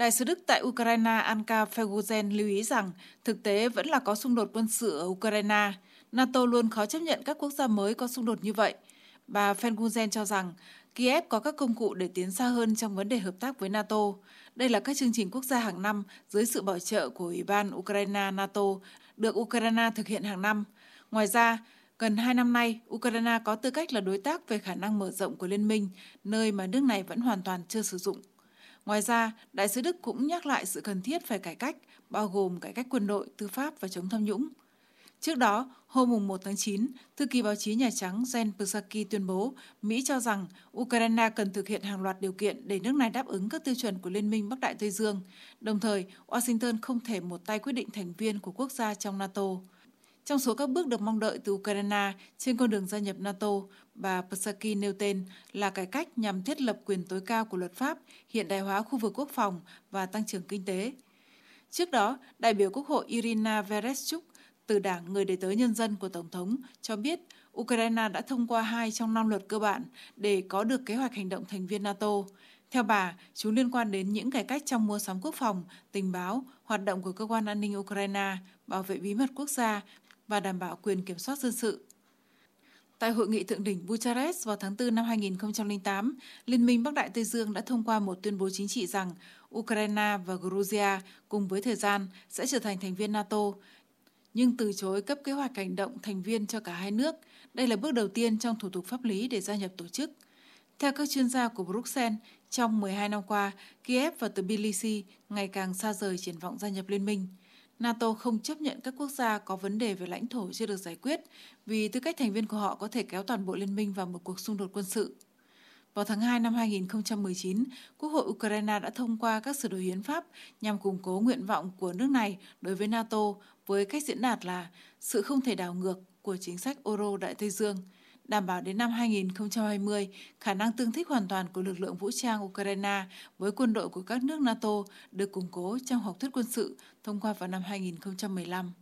Đại sứ Đức tại Ukraine Anka Feguzen lưu ý rằng thực tế vẫn là có xung đột quân sự ở Ukraine. NATO luôn khó chấp nhận các quốc gia mới có xung đột như vậy. Bà Feguzen cho rằng Kiev có các công cụ để tiến xa hơn trong vấn đề hợp tác với NATO. Đây là các chương trình quốc gia hàng năm dưới sự bảo trợ của Ủy ban Ukraine-NATO được Ukraine thực hiện hàng năm. Ngoài ra, gần hai năm nay, Ukraine có tư cách là đối tác về khả năng mở rộng của Liên minh, nơi mà nước này vẫn hoàn toàn chưa sử dụng. Ngoài ra, Đại sứ Đức cũng nhắc lại sự cần thiết phải cải cách, bao gồm cải cách quân đội, tư pháp và chống tham nhũng. Trước đó, hôm 1 tháng 9, thư ký báo chí Nhà Trắng Jen Psaki tuyên bố Mỹ cho rằng Ukraine cần thực hiện hàng loạt điều kiện để nước này đáp ứng các tiêu chuẩn của Liên minh Bắc Đại Tây Dương. Đồng thời, Washington không thể một tay quyết định thành viên của quốc gia trong NATO. Trong số các bước được mong đợi từ Ukraine trên con đường gia nhập NATO, bà Psaki nêu tên là cải cách nhằm thiết lập quyền tối cao của luật pháp, hiện đại hóa khu vực quốc phòng và tăng trưởng kinh tế. Trước đó, đại biểu Quốc hội Irina Vereshchuk từ Đảng Người Đề tới Nhân dân của Tổng thống cho biết Ukraine đã thông qua hai trong năm luật cơ bản để có được kế hoạch hành động thành viên NATO. Theo bà, chúng liên quan đến những cải cách trong mua sắm quốc phòng, tình báo, hoạt động của cơ quan an ninh Ukraine, bảo vệ bí mật quốc gia và đảm bảo quyền kiểm soát dân sự. Tại hội nghị thượng đỉnh Bucharest vào tháng 4 năm 2008, Liên minh Bắc Đại Tây Dương đã thông qua một tuyên bố chính trị rằng Ukraine và Georgia cùng với thời gian sẽ trở thành thành viên NATO, nhưng từ chối cấp kế hoạch hành động thành viên cho cả hai nước. Đây là bước đầu tiên trong thủ tục pháp lý để gia nhập tổ chức. Theo các chuyên gia của Bruxelles, trong 12 năm qua, Kiev và Tbilisi ngày càng xa rời triển vọng gia nhập liên minh. NATO không chấp nhận các quốc gia có vấn đề về lãnh thổ chưa được giải quyết vì tư cách thành viên của họ có thể kéo toàn bộ liên minh vào một cuộc xung đột quân sự. Vào tháng 2 năm 2019, Quốc hội Ukraine đã thông qua các sửa đổi hiến pháp nhằm củng cố nguyện vọng của nước này đối với NATO với cách diễn đạt là sự không thể đảo ngược của chính sách Euro Đại Tây Dương, đảm bảo đến năm 2020 khả năng tương thích hoàn toàn của lực lượng vũ trang Ukraine với quân đội của các nước NATO được củng cố trong học thuyết quân sự thông qua vào năm 2015.